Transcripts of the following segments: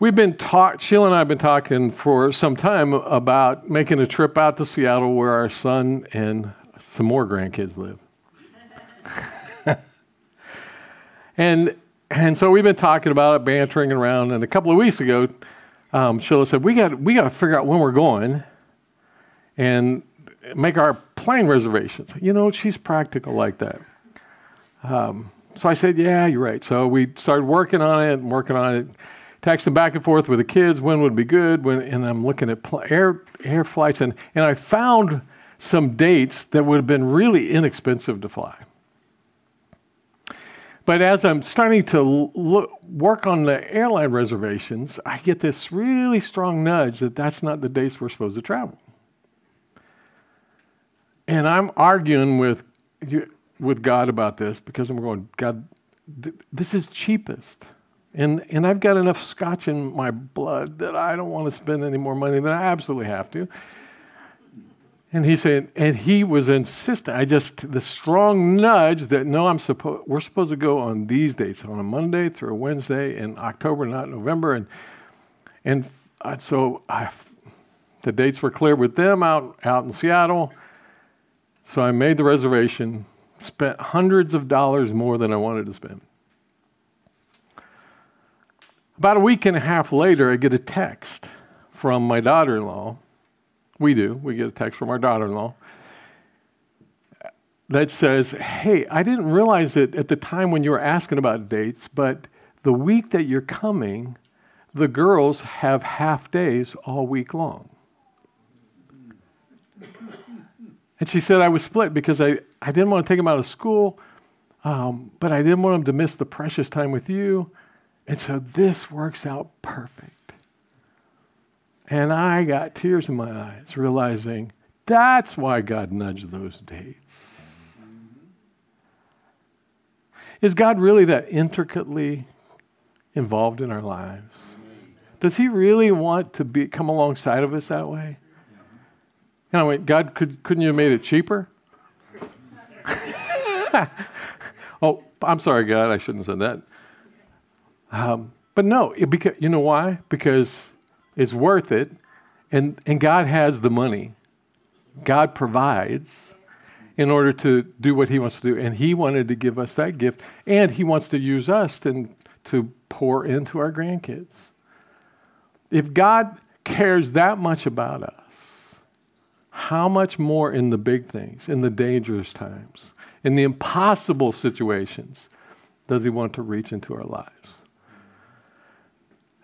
we've been talking, Sheila and I have been talking for some time about making a trip out to Seattle, where our son and some more grandkids live. and and so we've been talking about it, bantering around. And a couple of weeks ago, um, Sheila said, "We got we got to figure out when we're going, and make our plane reservations." You know, she's practical like that. Um, so I said, "Yeah, you're right." So we started working on it and working on it, texting back and forth with the kids. When would be good? When and I'm looking at pl- air air flights, and and I found some dates that would have been really inexpensive to fly. But as I'm starting to look, work on the airline reservations, I get this really strong nudge that that's not the dates we're supposed to travel. And I'm arguing with, with God about this because I'm going, God, th- this is cheapest. And, and I've got enough scotch in my blood that I don't want to spend any more money than I absolutely have to. And he said, and he was insistent. I just the strong nudge that no, I'm supposed we're supposed to go on these dates on a Monday through a Wednesday in October, not November, and and I, so I, the dates were clear with them out out in Seattle. So I made the reservation, spent hundreds of dollars more than I wanted to spend. About a week and a half later, I get a text from my daughter-in-law we do. We get a text from our daughter in law that says, Hey, I didn't realize it at the time when you were asking about dates, but the week that you're coming, the girls have half days all week long. And she said, I was split because I, I didn't want to take them out of school, um, but I didn't want them to miss the precious time with you. And so this works out perfect. And I got tears in my eyes, realizing that's why God nudged those dates. Is God really that intricately involved in our lives? Does He really want to be, come alongside of us that way? And I went, God, could, couldn't you have made it cheaper? oh, I'm sorry, God, I shouldn't have said that. Um, but no, it, because, you know why? Because it's worth it. And, and God has the money. God provides in order to do what He wants to do. And He wanted to give us that gift. And He wants to use us to, to pour into our grandkids. If God cares that much about us, how much more in the big things, in the dangerous times, in the impossible situations, does He want to reach into our lives?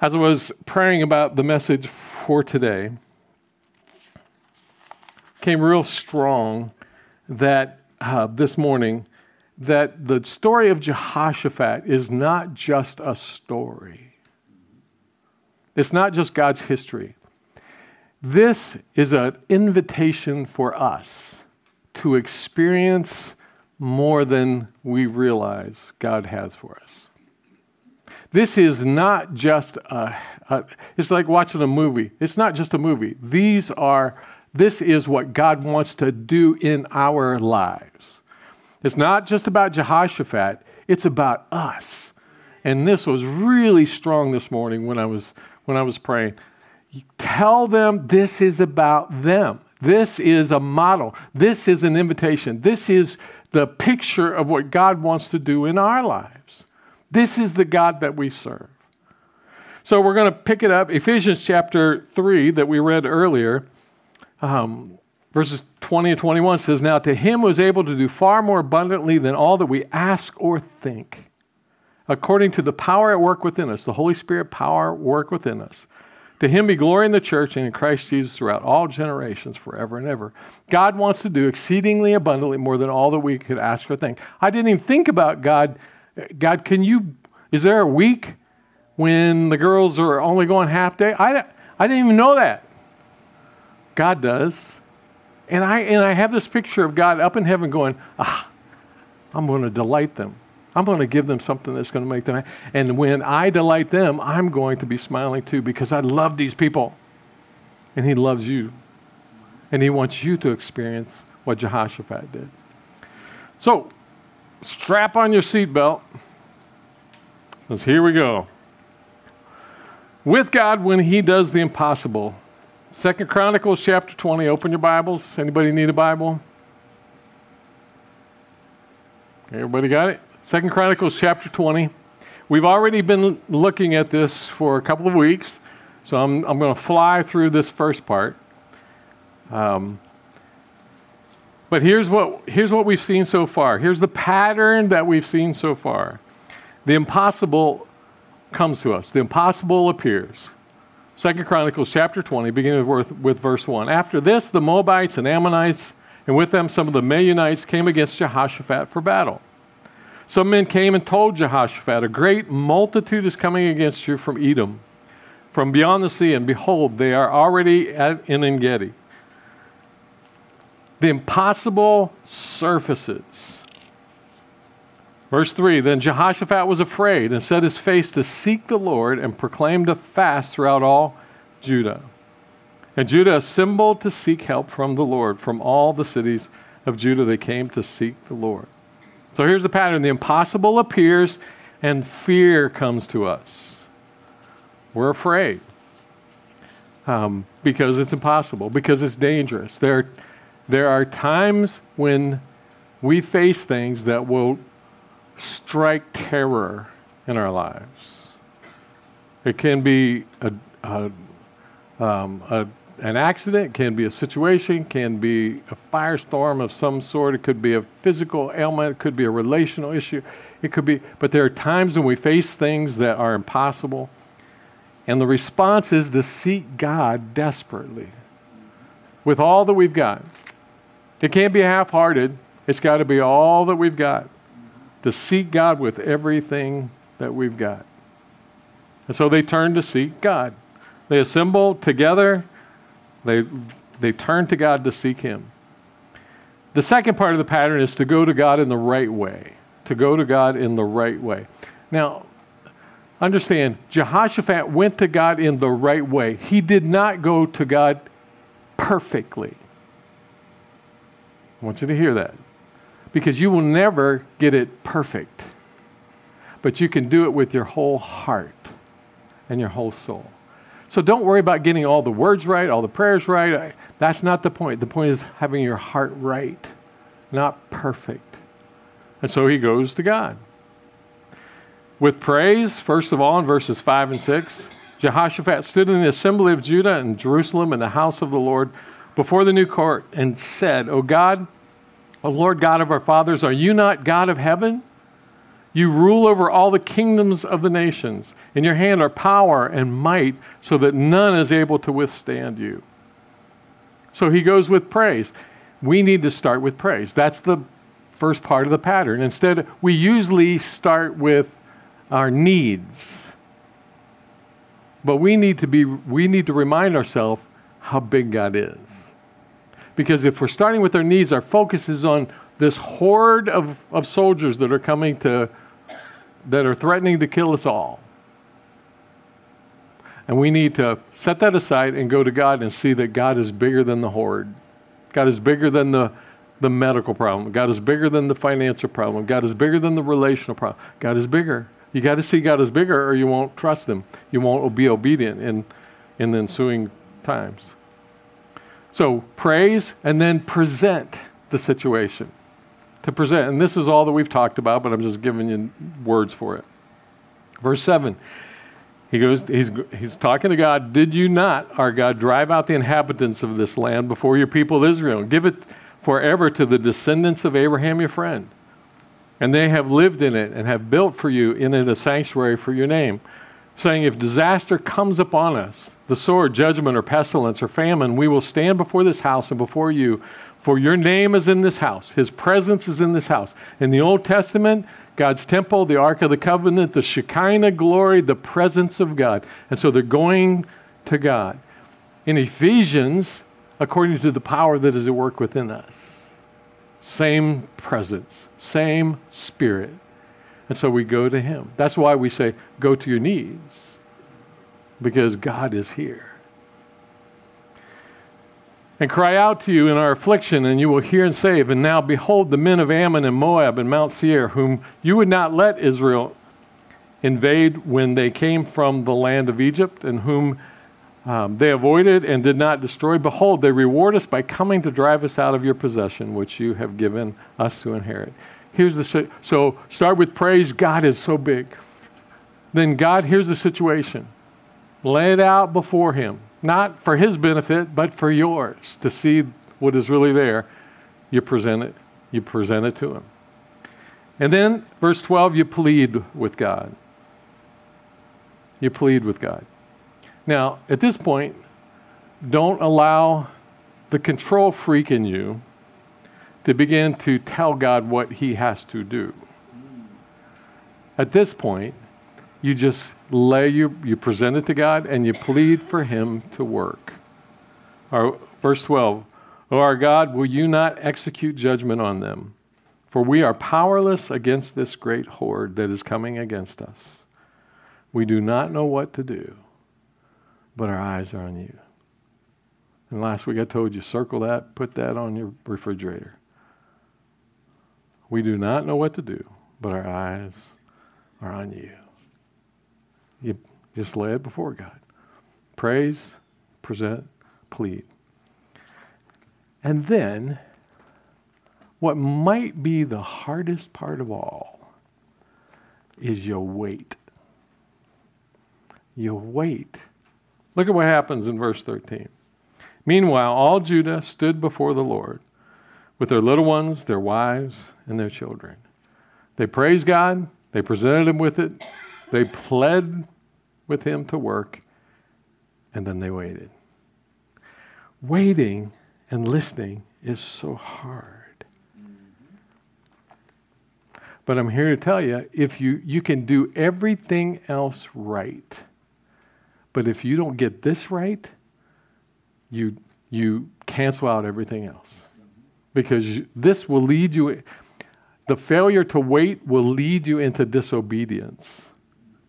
As I was praying about the message for today, came real strong that uh, this morning that the story of Jehoshaphat is not just a story. It's not just God's history. This is an invitation for us to experience more than we realize God has for us. This is not just a, a, it's like watching a movie. It's not just a movie. These are, this is what God wants to do in our lives. It's not just about Jehoshaphat, it's about us. And this was really strong this morning when I was when I was praying. Tell them this is about them. This is a model. This is an invitation. This is the picture of what God wants to do in our lives. This is the God that we serve. So we're going to pick it up. Ephesians chapter 3 that we read earlier, um, verses 20 and 21 says, Now to him was able to do far more abundantly than all that we ask or think, according to the power at work within us, the Holy Spirit power work within us. To him be glory in the church and in Christ Jesus throughout all generations, forever and ever. God wants to do exceedingly abundantly more than all that we could ask or think. I didn't even think about God God, can you, is there a week when the girls are only going half day? I, I didn't even know that. God does. And I, and I have this picture of God up in heaven going, ah, I'm going to delight them. I'm going to give them something that's going to make them. And when I delight them, I'm going to be smiling too because I love these people. And He loves you. And He wants you to experience what Jehoshaphat did. So, strap on your seatbelt because here we go. with God when he does the impossible. Second Chronicles chapter 20. Open your Bibles. Anybody need a Bible? Everybody got it? Second Chronicles chapter 20. We've already been looking at this for a couple of weeks, so I'm, I'm going to fly through this first part. Um, but here's what, here's what we've seen so far. Here's the pattern that we've seen so far. The impossible comes to us, the impossible appears. Second Chronicles chapter 20, beginning with, with verse 1. After this, the Moabites and Ammonites, and with them some of the Meunites, came against Jehoshaphat for battle. Some men came and told Jehoshaphat, A great multitude is coming against you from Edom, from beyond the sea, and behold, they are already at, in Engedi. The impossible surfaces. Verse 3 Then Jehoshaphat was afraid and set his face to seek the Lord and proclaimed a fast throughout all Judah. And Judah assembled to seek help from the Lord. From all the cities of Judah, they came to seek the Lord. So here's the pattern the impossible appears, and fear comes to us. We're afraid um, because it's impossible, because it's dangerous. There, there are times when we face things that will strike terror in our lives. It can be a, a, um, a an accident, can be a situation, can be a firestorm of some sort. It could be a physical ailment, it could be a relational issue. It could be, but there are times when we face things that are impossible. And the response is to seek God desperately with all that we've got. It can't be half hearted, it's got to be all that we've got. To seek God with everything that we've got. And so they turn to seek God. They assemble together they, they turn to God to seek Him. The second part of the pattern is to go to God in the right way. To go to God in the right way. Now, understand, Jehoshaphat went to God in the right way. He did not go to God perfectly. I want you to hear that. Because you will never get it perfect. But you can do it with your whole heart and your whole soul. So don't worry about getting all the words right, all the prayers right. That's not the point. The point is having your heart right, not perfect. And so he goes to God. With praise, first of all, in verses 5 and 6, Jehoshaphat stood in the assembly of Judah and Jerusalem in the house of the Lord before the new court and said, O God, O Lord God of our fathers, are you not God of heaven? You rule over all the kingdoms of the nations. In your hand are power and might, so that none is able to withstand you. So he goes with praise. We need to start with praise. That's the first part of the pattern. Instead, we usually start with our needs. But we need to be we need to remind ourselves how big God is. Because if we're starting with our needs, our focus is on this horde of, of soldiers that are coming to that are threatening to kill us all. And we need to set that aside and go to God and see that God is bigger than the horde. God is bigger than the, the medical problem. God is bigger than the financial problem. God is bigger than the relational problem. God is bigger. You got to see God is bigger or you won't trust Him. You won't be obedient in, in the ensuing times. So praise and then present the situation to present. And this is all that we've talked about, but I'm just giving you words for it. Verse 7. He goes, he's, he's talking to God. Did you not, our God, drive out the inhabitants of this land before your people Israel? Give it forever to the descendants of Abraham, your friend. And they have lived in it and have built for you in it a sanctuary for your name, saying, If disaster comes upon us, the sword, judgment, or pestilence, or famine, we will stand before this house and before you for your name is in this house. His presence is in this house. In the Old Testament, God's temple, the Ark of the Covenant, the Shekinah glory, the presence of God. And so they're going to God. In Ephesians, according to the power that is at work within us, same presence, same spirit. And so we go to Him. That's why we say, go to your knees, because God is here and cry out to you in our affliction, and you will hear and save. And now, behold, the men of Ammon and Moab and Mount Seir, whom you would not let Israel invade when they came from the land of Egypt, and whom um, they avoided and did not destroy. Behold, they reward us by coming to drive us out of your possession, which you have given us to inherit. Here's the so start with praise. God is so big. Then God, here's the situation. Lay it out before Him, not for His benefit, but for yours to see what is really there. You present it. You present it to Him. And then, verse 12, you plead with God. You plead with God. Now, at this point, don't allow the control freak in you to begin to tell God what he has to do. At this point, you just lay you you present it to God and you plead for him to work. Our, verse 12, O our God, will you not execute judgment on them? For we are powerless against this great horde that is coming against us. We do not know what to do but our eyes are on you. And last week I told you, circle that, put that on your refrigerator. We do not know what to do, but our eyes are on you. You just lay it before God. Praise, present, plead. And then, what might be the hardest part of all is you wait. You wait Look at what happens in verse 13. Meanwhile, all Judah stood before the Lord with their little ones, their wives, and their children. They praised God, they presented him with it, they pled with him to work, and then they waited. Waiting and listening is so hard. But I'm here to tell you if you, you can do everything else right but if you don't get this right, you, you cancel out everything else. Because this will lead you, the failure to wait will lead you into disobedience.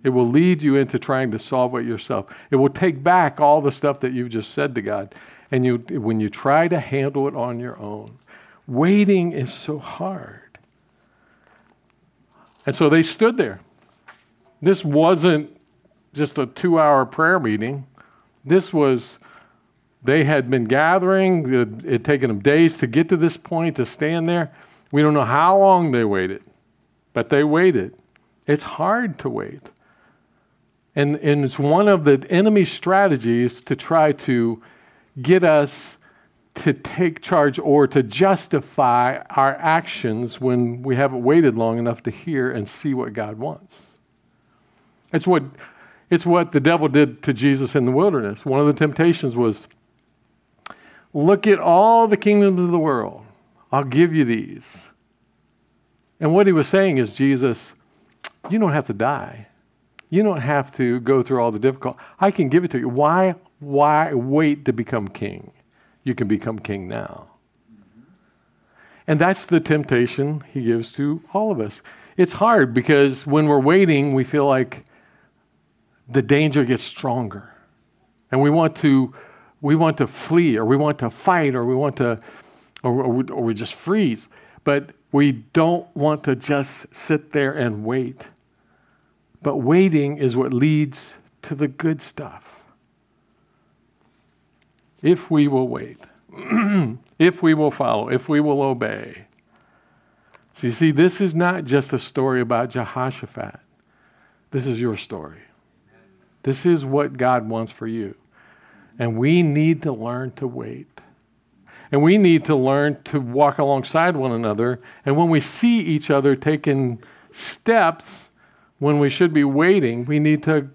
It will lead you into trying to solve it yourself. It will take back all the stuff that you've just said to God. And you, when you try to handle it on your own, waiting is so hard. And so they stood there. This wasn't just a two hour prayer meeting. This was, they had been gathering. It had taken them days to get to this point, to stand there. We don't know how long they waited, but they waited. It's hard to wait. And, and it's one of the enemy's strategies to try to get us to take charge or to justify our actions when we haven't waited long enough to hear and see what God wants. It's what it's what the devil did to Jesus in the wilderness. One of the temptations was look at all the kingdoms of the world. I'll give you these. And what he was saying is, Jesus, you don't have to die. You don't have to go through all the difficult. I can give it to you. Why why wait to become king? You can become king now. And that's the temptation he gives to all of us. It's hard because when we're waiting, we feel like the danger gets stronger. And we want to we want to flee or we want to fight or we want to or, or, or we just freeze. But we don't want to just sit there and wait. But waiting is what leads to the good stuff. If we will wait, if we will follow, if we will obey. So you see, this is not just a story about Jehoshaphat. This is your story. This is what God wants for you. And we need to learn to wait. And we need to learn to walk alongside one another. And when we see each other taking steps when we should be waiting, we need to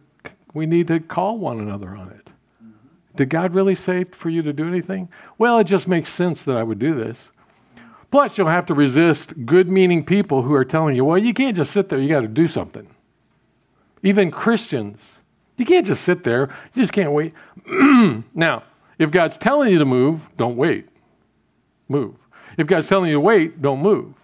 we need to call one another on it. Mm-hmm. Did God really say for you to do anything? Well, it just makes sense that I would do this. Plus, you'll have to resist good meaning people who are telling you, well, you can't just sit there, you got to do something. Even Christians you can't just sit there. You just can't wait. now, if God's telling you to move, don't wait. Move. If God's telling you to wait, don't move.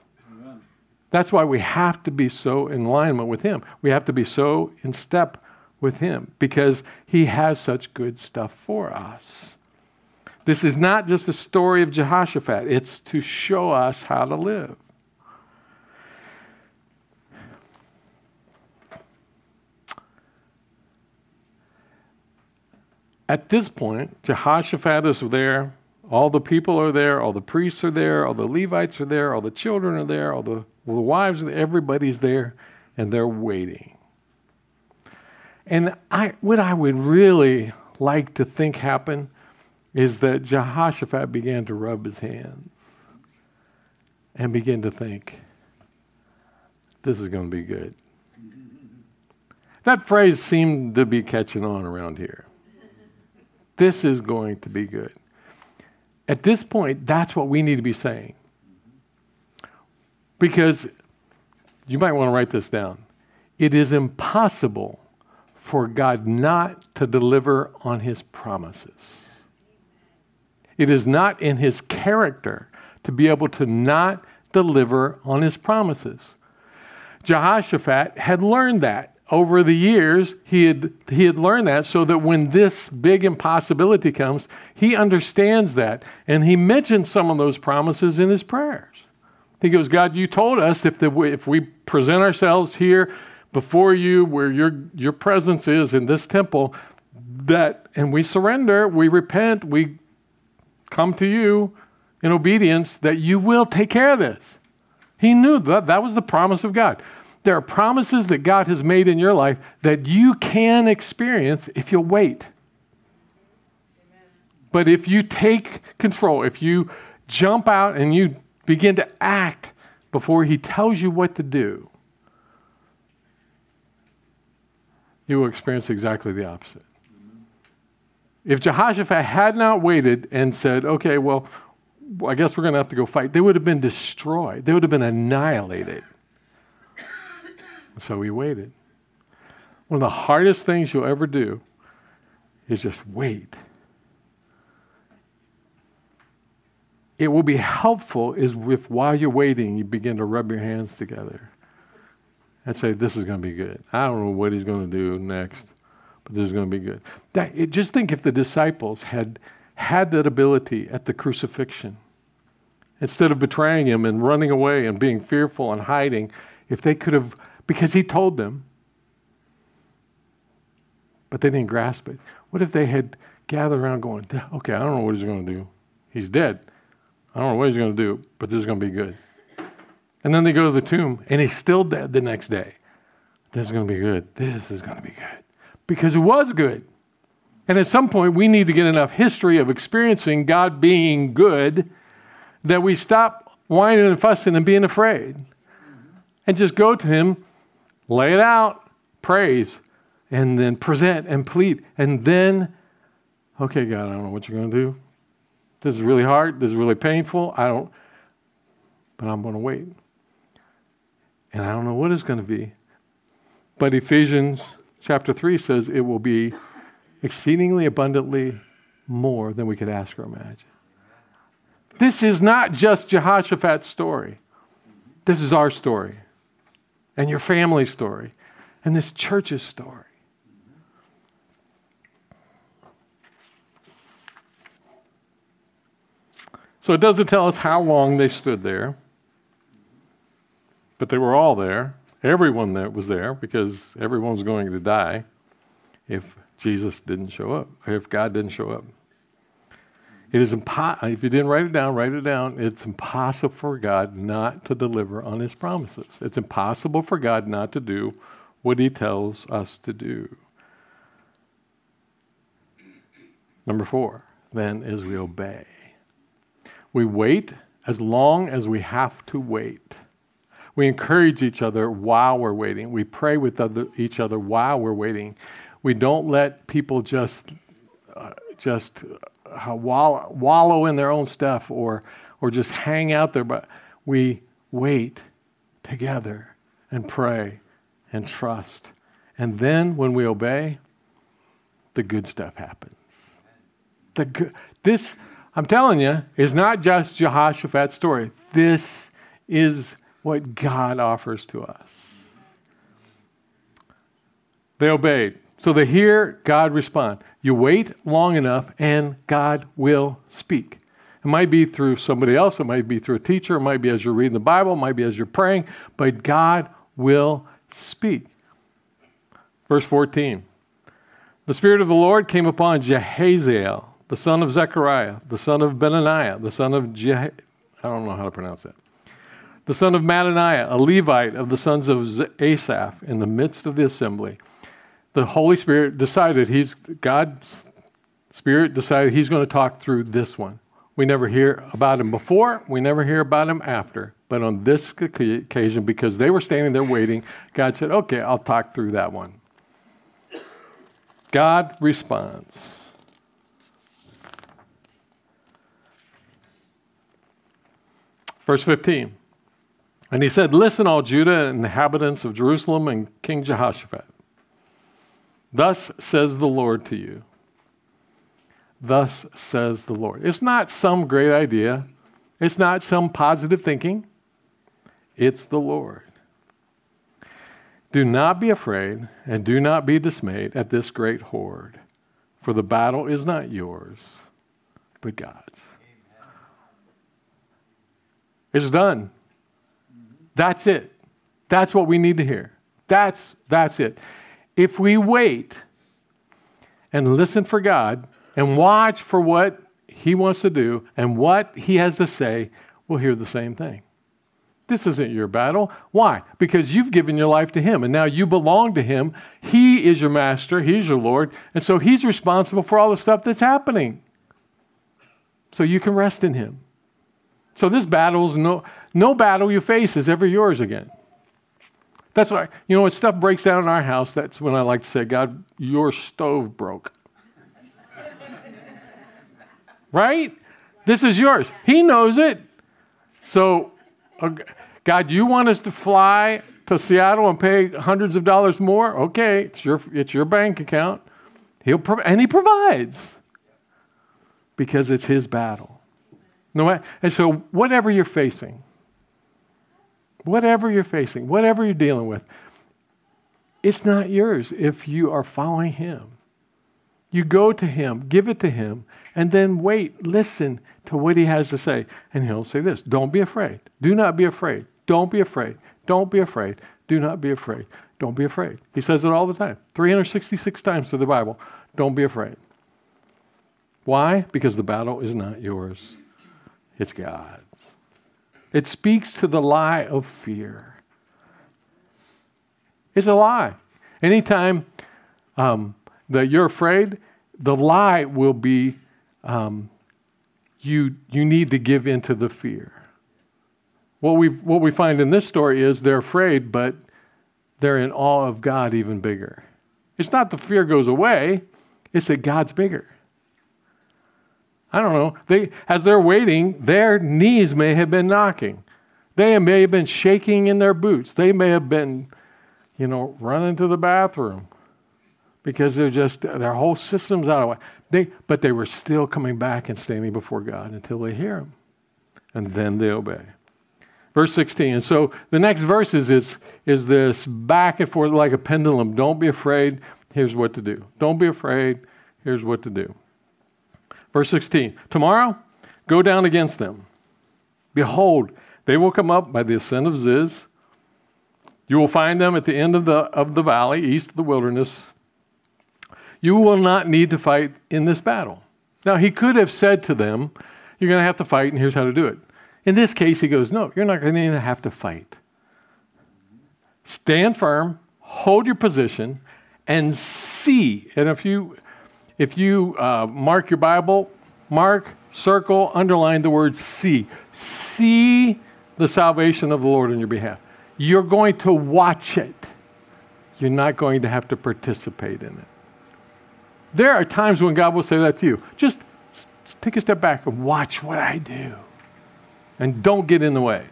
That's why we have to be so in alignment with Him. We have to be so in step with Him because He has such good stuff for us. This is not just the story of Jehoshaphat, it's to show us how to live. At this point, Jehoshaphat is there. All the people are there. All the priests are there. All the Levites are there. All the children are there. All the the wives. Everybody's there. And they're waiting. And I, what I would really like to think happened is that Jehoshaphat began to rub his hands and begin to think, this is going to be good. That phrase seemed to be catching on around here. This is going to be good. At this point, that's what we need to be saying. Because you might want to write this down. It is impossible for God not to deliver on his promises. It is not in his character to be able to not deliver on his promises. Jehoshaphat had learned that over the years, he had, he had learned that so that when this big impossibility comes, he understands that. And he mentions some of those promises in his prayers. He goes, God, you told us if, the, if we present ourselves here before you, where your, your presence is in this temple, that, and we surrender, we repent, we come to you in obedience, that you will take care of this. He knew that that was the promise of God. There are promises that God has made in your life that you can experience if you'll wait. But if you take control, if you jump out and you begin to act before He tells you what to do, you will experience exactly the opposite. If Jehoshaphat had not waited and said, okay, well, I guess we're going to have to go fight, they would have been destroyed. They would have been annihilated. So he waited. One of the hardest things you'll ever do is just wait. It will be helpful is if while you're waiting, you begin to rub your hands together and say, This is going to be good. I don't know what he's going to do next, but this is going to be good. That, it, just think if the disciples had had that ability at the crucifixion, instead of betraying him and running away and being fearful and hiding, if they could have because he told them. But they didn't grasp it. What if they had gathered around going, okay, I don't know what he's going to do. He's dead. I don't know what he's going to do, but this is going to be good. And then they go to the tomb, and he's still dead the next day. This is going to be good. This is going to be good. Because it was good. And at some point, we need to get enough history of experiencing God being good that we stop whining and fussing and being afraid and just go to Him lay it out, praise, and then present and plead. And then, okay, God, I don't know what you're going to do. This is really hard. This is really painful. I don't, but I'm going to wait. And I don't know what it's going to be. But Ephesians chapter 3 says it will be exceedingly abundantly more than we could ask or imagine. This is not just Jehoshaphat's story. This is our story and your family story and this church's story. So it doesn't tell us how long they stood there, but they were all there. Everyone that was there because everyone was going to die if Jesus didn't show up, if God didn't show up. It is impossible, if you didn't write it down, write it down. It's impossible for God not to deliver on his promises. It's impossible for God not to do what he tells us to do. Number four, then, is we obey. We wait as long as we have to wait. We encourage each other while we're waiting. We pray with other, each other while we're waiting. We don't let people just, uh, just uh, wallow, wallow in their own stuff or, or just hang out there, but we wait together and pray and trust. And then when we obey, the good stuff happens. The good, this, I'm telling you, it's not just Jehoshaphat's story. This is what God offers to us. They obeyed. So they hear God respond. You wait long enough, and God will speak. It might be through somebody else, it might be through a teacher, it might be as you're reading the Bible, it might be as you're praying, but God will speak. Verse 14 The Spirit of the Lord came upon Jahaziel, the son of Zechariah, the son of Benaniah, the son of Je- I don't know how to pronounce that. The son of Mattaniah, a Levite of the sons of Asaph, in the midst of the assembly. The Holy Spirit decided he's God's Spirit decided he's going to talk through this one. We never hear about him before, we never hear about him after. But on this occasion, because they were standing there waiting, God said, Okay, I'll talk through that one. God responds. Verse 15. And he said, Listen, all Judah and inhabitants of Jerusalem and King Jehoshaphat. Thus says the Lord to you. Thus says the Lord. It's not some great idea, it's not some positive thinking. It's the Lord. Do not be afraid and do not be dismayed at this great horde, for the battle is not yours, but God's. It's done. That's it. That's what we need to hear. That's that's it. If we wait and listen for God and watch for what he wants to do and what he has to say, we'll hear the same thing. This isn't your battle. Why? Because you've given your life to Him and now you belong to Him. He is your master, He's your Lord, and so He's responsible for all the stuff that's happening. So you can rest in Him. So this battle is no, no battle you face is ever yours again. That's why, you know, when stuff breaks down in our house, that's when I like to say, God, your stove broke. right? This is yours. He knows it. So uh, God, you want us to fly to Seattle and pay hundreds of dollars more? Okay, it's your, it's your bank account. He'll and he provides because it's his battle. No, and so whatever you're facing, whatever you're facing, whatever you're dealing with, it's not yours if you are following him. You go to him, give it to him, and then wait, listen to what he has to say. And he'll say this Don't be afraid. Do not be afraid. Don't be afraid. Don't be afraid. Do not be afraid. Don't be afraid. He says it all the time 366 times through the Bible. Don't be afraid. Why? Because the battle is not yours, it's God's. It speaks to the lie of fear. It's a lie. Anytime um, that you're afraid, the lie will be um, you, you need to give in to the fear. What we, what we find in this story is they're afraid, but they're in awe of God even bigger. It's not the fear goes away, it's that God's bigger. I don't know. They, as they're waiting, their knees may have been knocking. They may have been shaking in their boots. They may have been, you know, running to the bathroom because they're just their whole system's out of whack. They, but they were still coming back and standing before God until they hear Him. And then they obey. Verse 16. And so the next verses is, is this back and forth like a pendulum. Don't be afraid. Here's what to do. Don't be afraid. Here's what to do. Verse 16. Tomorrow, go down against them. Behold, they will come up by the ascent of Ziz. You will find them at the end of the, of the valley, east of the wilderness. You will not need to fight in this battle. Now, he could have said to them, You're going to have to fight, and here's how to do it. In this case, he goes, No, you're not going to have to fight. Stand firm, hold your position, and see. And if you, if you uh, mark your Bible, mark, circle, underline the word see. See the salvation of the Lord on your behalf. You're going to watch it. You're not going to have to participate in it. There are times when God will say that to you. Just take a step back and watch what I do. And don't get in the way.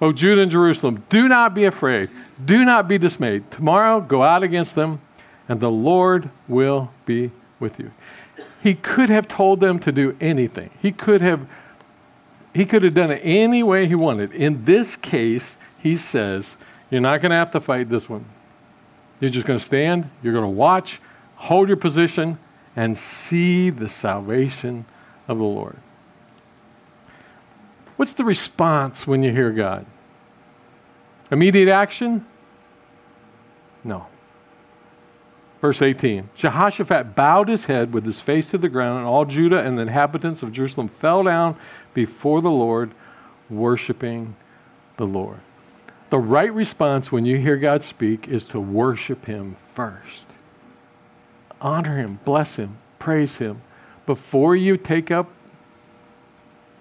O Judah and Jerusalem, do not be afraid. Do not be dismayed. Tomorrow go out against them, and the Lord will be with you. He could have told them to do anything. He could have he could have done it any way he wanted. In this case, he says, You're not going to have to fight this one. You're just going to stand, you're going to watch, hold your position, and see the salvation of the Lord. What's the response when you hear God? Immediate action? No. Verse 18 Jehoshaphat bowed his head with his face to the ground, and all Judah and the inhabitants of Jerusalem fell down before the Lord, worshiping the Lord. The right response when you hear God speak is to worship Him first. Honor Him, bless Him, praise Him. Before you take up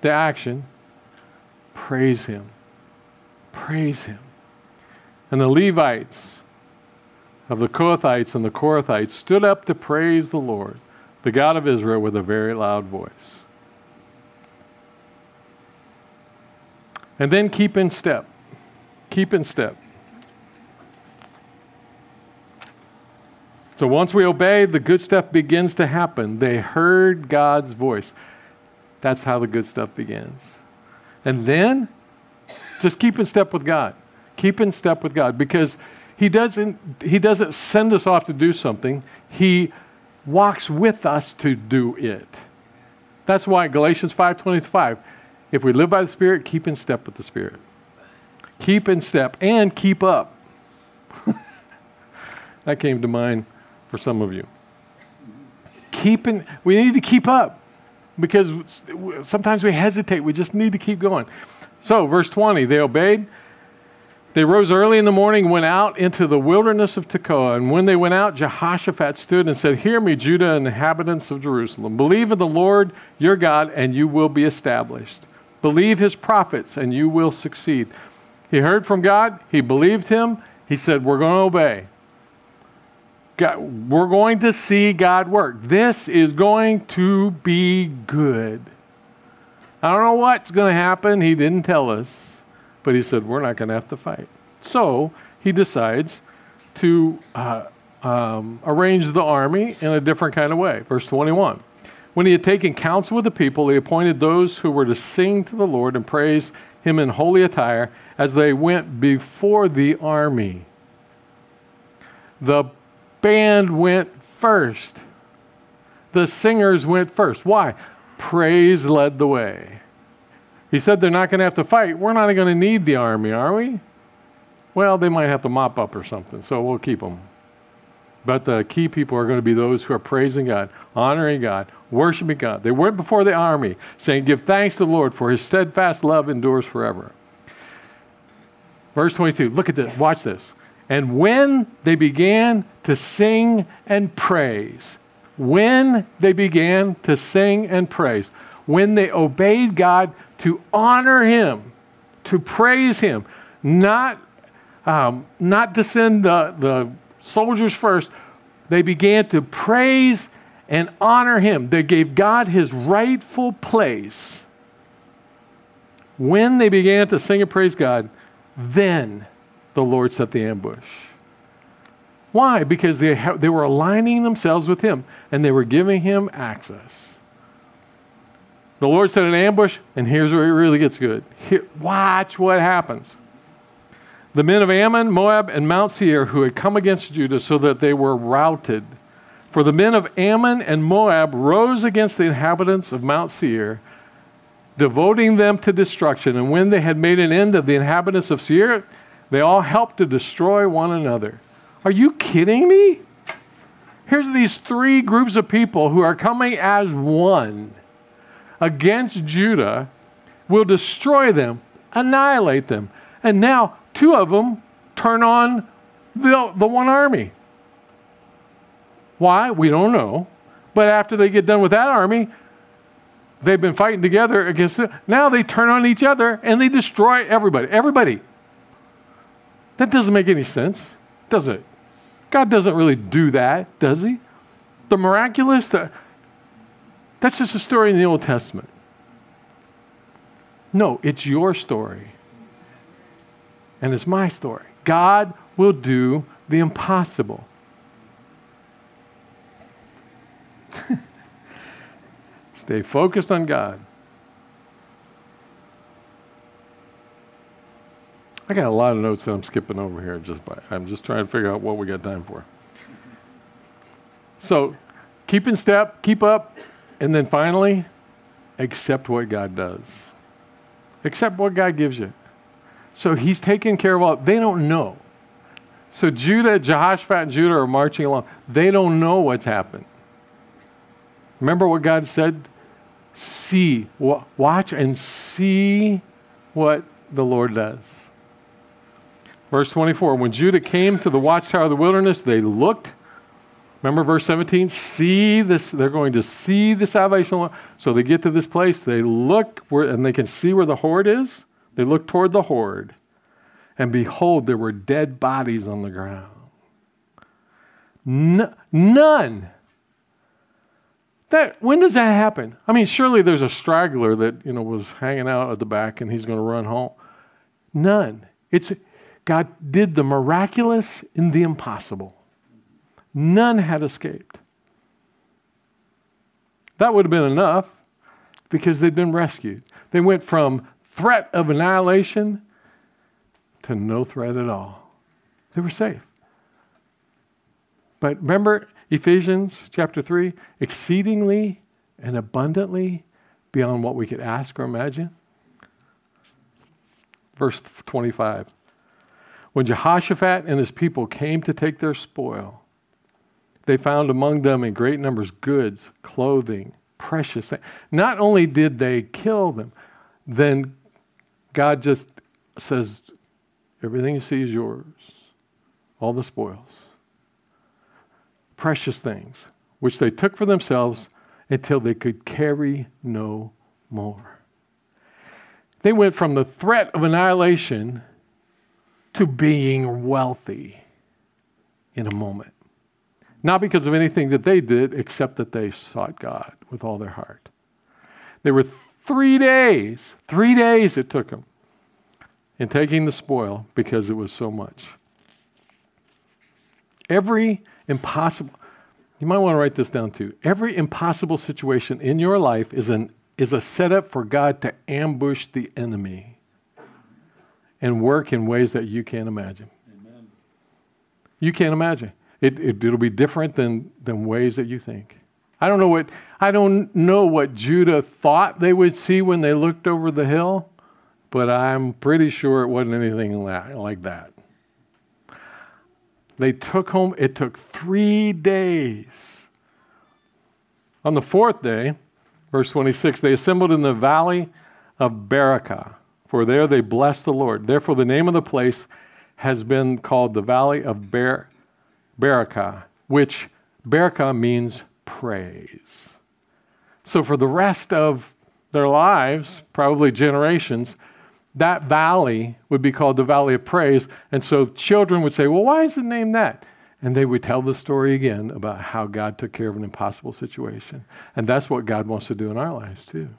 the action, praise Him. Praise Him. And the Levites of the Kohathites and the Korahites stood up to praise the Lord, the God of Israel, with a very loud voice. And then keep in step. Keep in step. So once we obey, the good stuff begins to happen. They heard God's voice. That's how the good stuff begins. And then just keep in step with God. Keep in step with God because he doesn't he doesn't send us off to do something. He walks with us to do it. That's why Galatians 5:25 if we live by the Spirit, keep in step with the Spirit. Keep in step and keep up. that came to mind for some of you. Keep in, we need to keep up because sometimes we hesitate. We just need to keep going. So, verse 20, they obeyed. They rose early in the morning, went out into the wilderness of Tekoa. And when they went out, Jehoshaphat stood and said, Hear me, Judah and inhabitants of Jerusalem. Believe in the Lord your God, and you will be established. Believe his prophets, and you will succeed. He heard from God, he believed him. He said, We're going to obey. God, we're going to see God work. This is going to be good. I don't know what's going to happen. He didn't tell us, but he said, We're not going to have to fight. So he decides to uh, um, arrange the army in a different kind of way. Verse 21. When he had taken counsel with the people, he appointed those who were to sing to the Lord and praise him in holy attire as they went before the army. The band went first. The singers went first. Why? Praise led the way. He said they're not going to have to fight. We're not going to need the army, are we? Well, they might have to mop up or something, so we'll keep them. But the key people are going to be those who are praising God, honoring God, worshiping God. They went before the army, saying, Give thanks to the Lord, for his steadfast love endures forever. Verse 22, look at this, watch this. And when they began to sing and praise, when they began to sing and praise, when they obeyed God to honor Him, to praise Him, not, um, not to send the, the soldiers first, they began to praise and honor him. They gave God his rightful place. When they began to sing and praise God, then the Lord set the ambush. Why? Because they, they were aligning themselves with him and they were giving him access. The Lord set an ambush, and here's where it really gets good. Here, watch what happens. The men of Ammon, Moab, and Mount Seir who had come against Judah so that they were routed for the men of Ammon and Moab rose against the inhabitants of Mount Seir, devoting them to destruction. And when they had made an end of the inhabitants of Seir, they all helped to destroy one another. Are you kidding me? Here's these three groups of people who are coming as one against Judah, will destroy them, annihilate them. And now two of them turn on the, the one army. Why? We don't know. But after they get done with that army, they've been fighting together against it. Now they turn on each other and they destroy everybody. Everybody. That doesn't make any sense, does it? God doesn't really do that, does he? The miraculous, the, that's just a story in the Old Testament. No, it's your story. And it's my story. God will do the impossible. Stay focused on God. I got a lot of notes that I'm skipping over here just by I'm just trying to figure out what we got time for. So keep in step, keep up, and then finally, accept what God does. Accept what God gives you. So he's taking care of all they don't know. So Judah, Jehoshaphat and Judah are marching along. They don't know what's happened. Remember what God said? See, watch and see what the Lord does. Verse 24 When Judah came to the watchtower of the wilderness, they looked. Remember verse 17? See this, they're going to see the salvation. So they get to this place, they look where, and they can see where the horde is. They look toward the horde, and behold, there were dead bodies on the ground. N- none. That when does that happen? I mean, surely there's a straggler that you know was hanging out at the back and he's going to run home. None. It's God did the miraculous in the impossible. None had escaped. That would have been enough because they'd been rescued. They went from threat of annihilation to no threat at all. They were safe. But remember Ephesians chapter 3 exceedingly and abundantly beyond what we could ask or imagine? Verse 25. When Jehoshaphat and his people came to take their spoil, they found among them in great numbers goods, clothing, precious things. Not only did they kill them, then God just says, Everything you see is yours, all the spoils precious things, which they took for themselves until they could carry no more. They went from the threat of annihilation to being wealthy in a moment. Not because of anything that they did, except that they sought God with all their heart. They were three days, three days it took them in taking the spoil because it was so much. Every impossible. You might want to write this down too. Every impossible situation in your life is, an, is a setup for God to ambush the enemy and work in ways that you can't imagine. Amen. You can't imagine. It, it, it'll be different than, than ways that you think. I don't know what I don't know what Judah thought they would see when they looked over the hill, but I'm pretty sure it wasn't anything like that. They took home, it took three days. On the fourth day, verse 26, they assembled in the valley of Berachah, for there they blessed the Lord. Therefore, the name of the place has been called the valley of Ber- Berachah, which Berachah means praise. So, for the rest of their lives, probably generations, that valley would be called the Valley of Praise. And so children would say, Well, why is it named that? And they would tell the story again about how God took care of an impossible situation. And that's what God wants to do in our lives, too.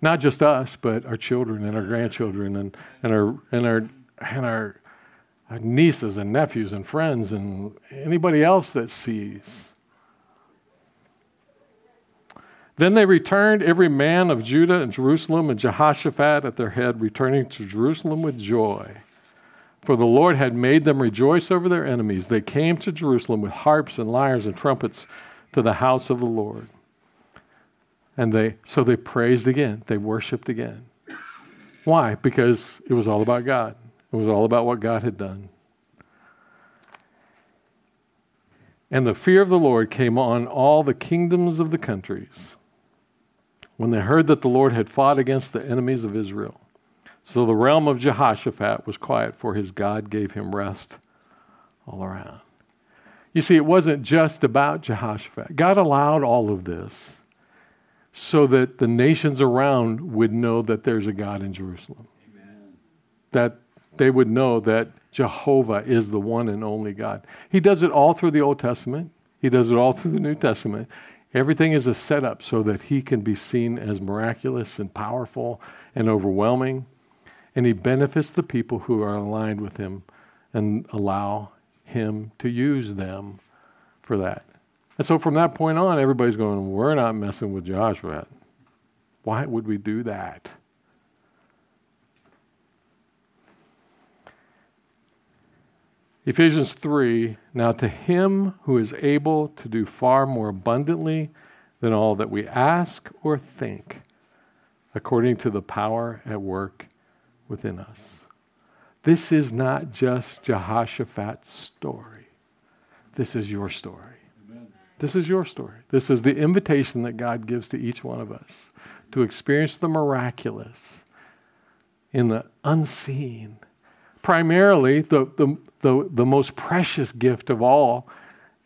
Not just us, but our children and our grandchildren and, and, our, and, our, and our, our nieces and nephews and friends and anybody else that sees. Then they returned, every man of Judah and Jerusalem, and Jehoshaphat at their head, returning to Jerusalem with joy. For the Lord had made them rejoice over their enemies. They came to Jerusalem with harps and lyres and trumpets to the house of the Lord. And they so they praised again. They worshiped again. Why? Because it was all about God. It was all about what God had done. And the fear of the Lord came on all the kingdoms of the countries when they heard that the Lord had fought against the enemies of Israel. So the realm of Jehoshaphat was quiet, for his God gave him rest all around. You see, it wasn't just about Jehoshaphat. God allowed all of this so that the nations around would know that there's a God in Jerusalem. Amen. That they would know that Jehovah is the one and only God. He does it all through the Old Testament, He does it all through the New Testament. Everything is a setup so that he can be seen as miraculous and powerful and overwhelming. And he benefits the people who are aligned with him and allow him to use them for that. And so from that point on, everybody's going, We're not messing with Joshua. Why would we do that? Ephesians 3 Now to him who is able to do far more abundantly than all that we ask or think, according to the power at work within us. This is not just Jehoshaphat's story. This is your story. Amen. This is your story. This is the invitation that God gives to each one of us to experience the miraculous in the unseen. Primarily, the, the, the, the most precious gift of all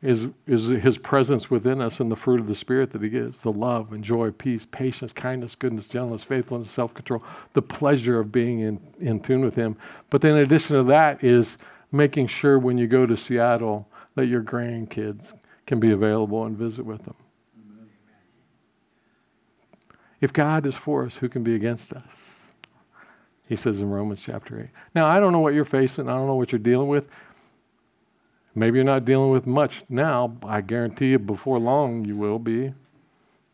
is, is his presence within us and the fruit of the Spirit that he gives the love and joy, peace, patience, kindness, goodness, gentleness, faithfulness, self control, the pleasure of being in, in tune with him. But then, in addition to that, is making sure when you go to Seattle that your grandkids can be available and visit with them. If God is for us, who can be against us? He says in Romans chapter 8. Now, I don't know what you're facing, I don't know what you're dealing with. Maybe you're not dealing with much now. I guarantee you before long you will be.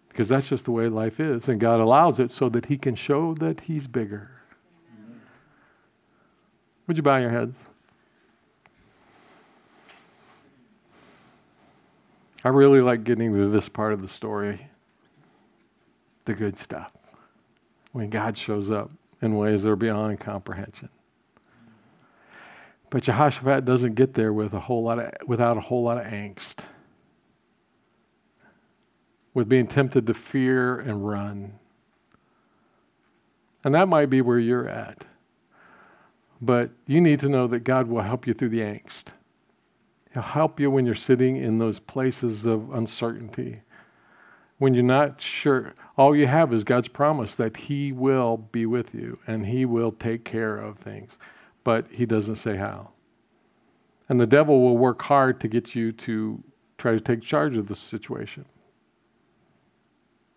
Because that's just the way life is. And God allows it so that He can show that He's bigger. Would you bow your heads? I really like getting to this part of the story the good stuff. When God shows up in ways that are beyond comprehension. But Jehoshaphat doesn't get there with a whole lot of, without a whole lot of angst, with being tempted to fear and run. And that might be where you're at. But you need to know that God will help you through the angst. He'll help you when you're sitting in those places of uncertainty. When you're not sure, all you have is God's promise that He will be with you and He will take care of things but he doesn't say how. And the devil will work hard to get you to try to take charge of the situation,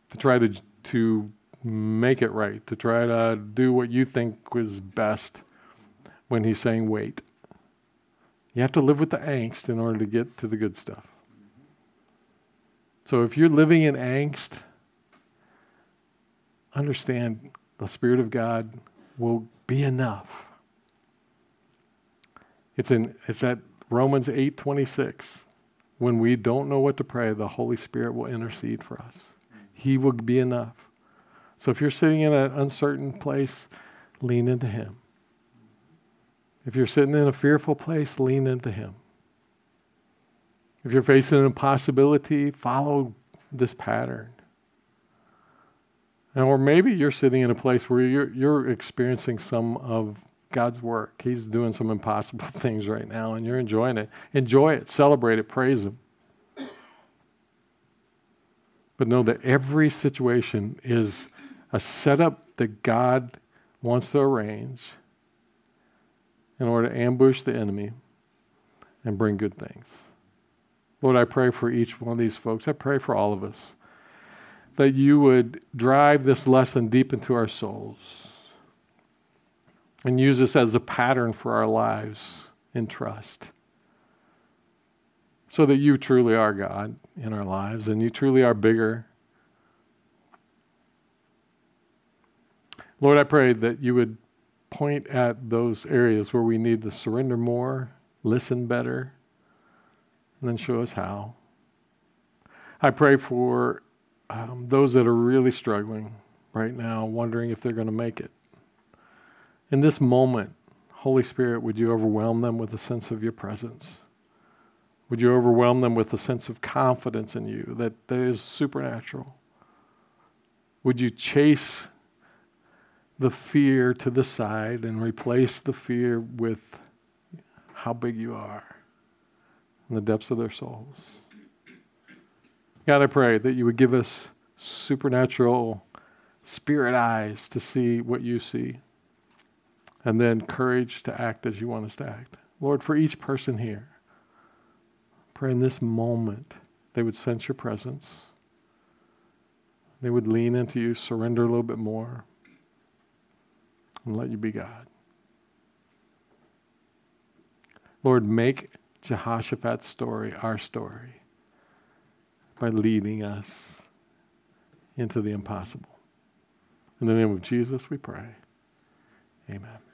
to try to, to make it right, to try to do what you think was best when he's saying wait. You have to live with the angst in order to get to the good stuff. So if you're living in angst, understand the Spirit of God will be enough it's in it's at Romans 8:26. When we don't know what to pray, the Holy Spirit will intercede for us. He will be enough. So if you're sitting in an uncertain place, lean into him. If you're sitting in a fearful place, lean into him. If you're facing an impossibility, follow this pattern. And or maybe you're sitting in a place where you're, you're experiencing some of God's work. He's doing some impossible things right now, and you're enjoying it. Enjoy it, celebrate it, praise Him. But know that every situation is a setup that God wants to arrange in order to ambush the enemy and bring good things. Lord, I pray for each one of these folks. I pray for all of us that you would drive this lesson deep into our souls and use this as a pattern for our lives in trust. So that you truly are God in our lives and you truly are bigger. Lord, I pray that you would point at those areas where we need to surrender more, listen better, and then show us how. I pray for um, those that are really struggling right now, wondering if they're going to make it. In this moment, Holy Spirit, would you overwhelm them with a sense of your presence? Would you overwhelm them with a sense of confidence in you that, that is supernatural? Would you chase the fear to the side and replace the fear with how big you are in the depths of their souls? God, I pray that you would give us supernatural spirit eyes to see what you see and then courage to act as you want us to act. Lord, for each person here, pray in this moment they would sense your presence. They would lean into you, surrender a little bit more, and let you be God. Lord, make Jehoshaphat's story our story by leading us into the impossible. In the name of Jesus, we pray. Amen.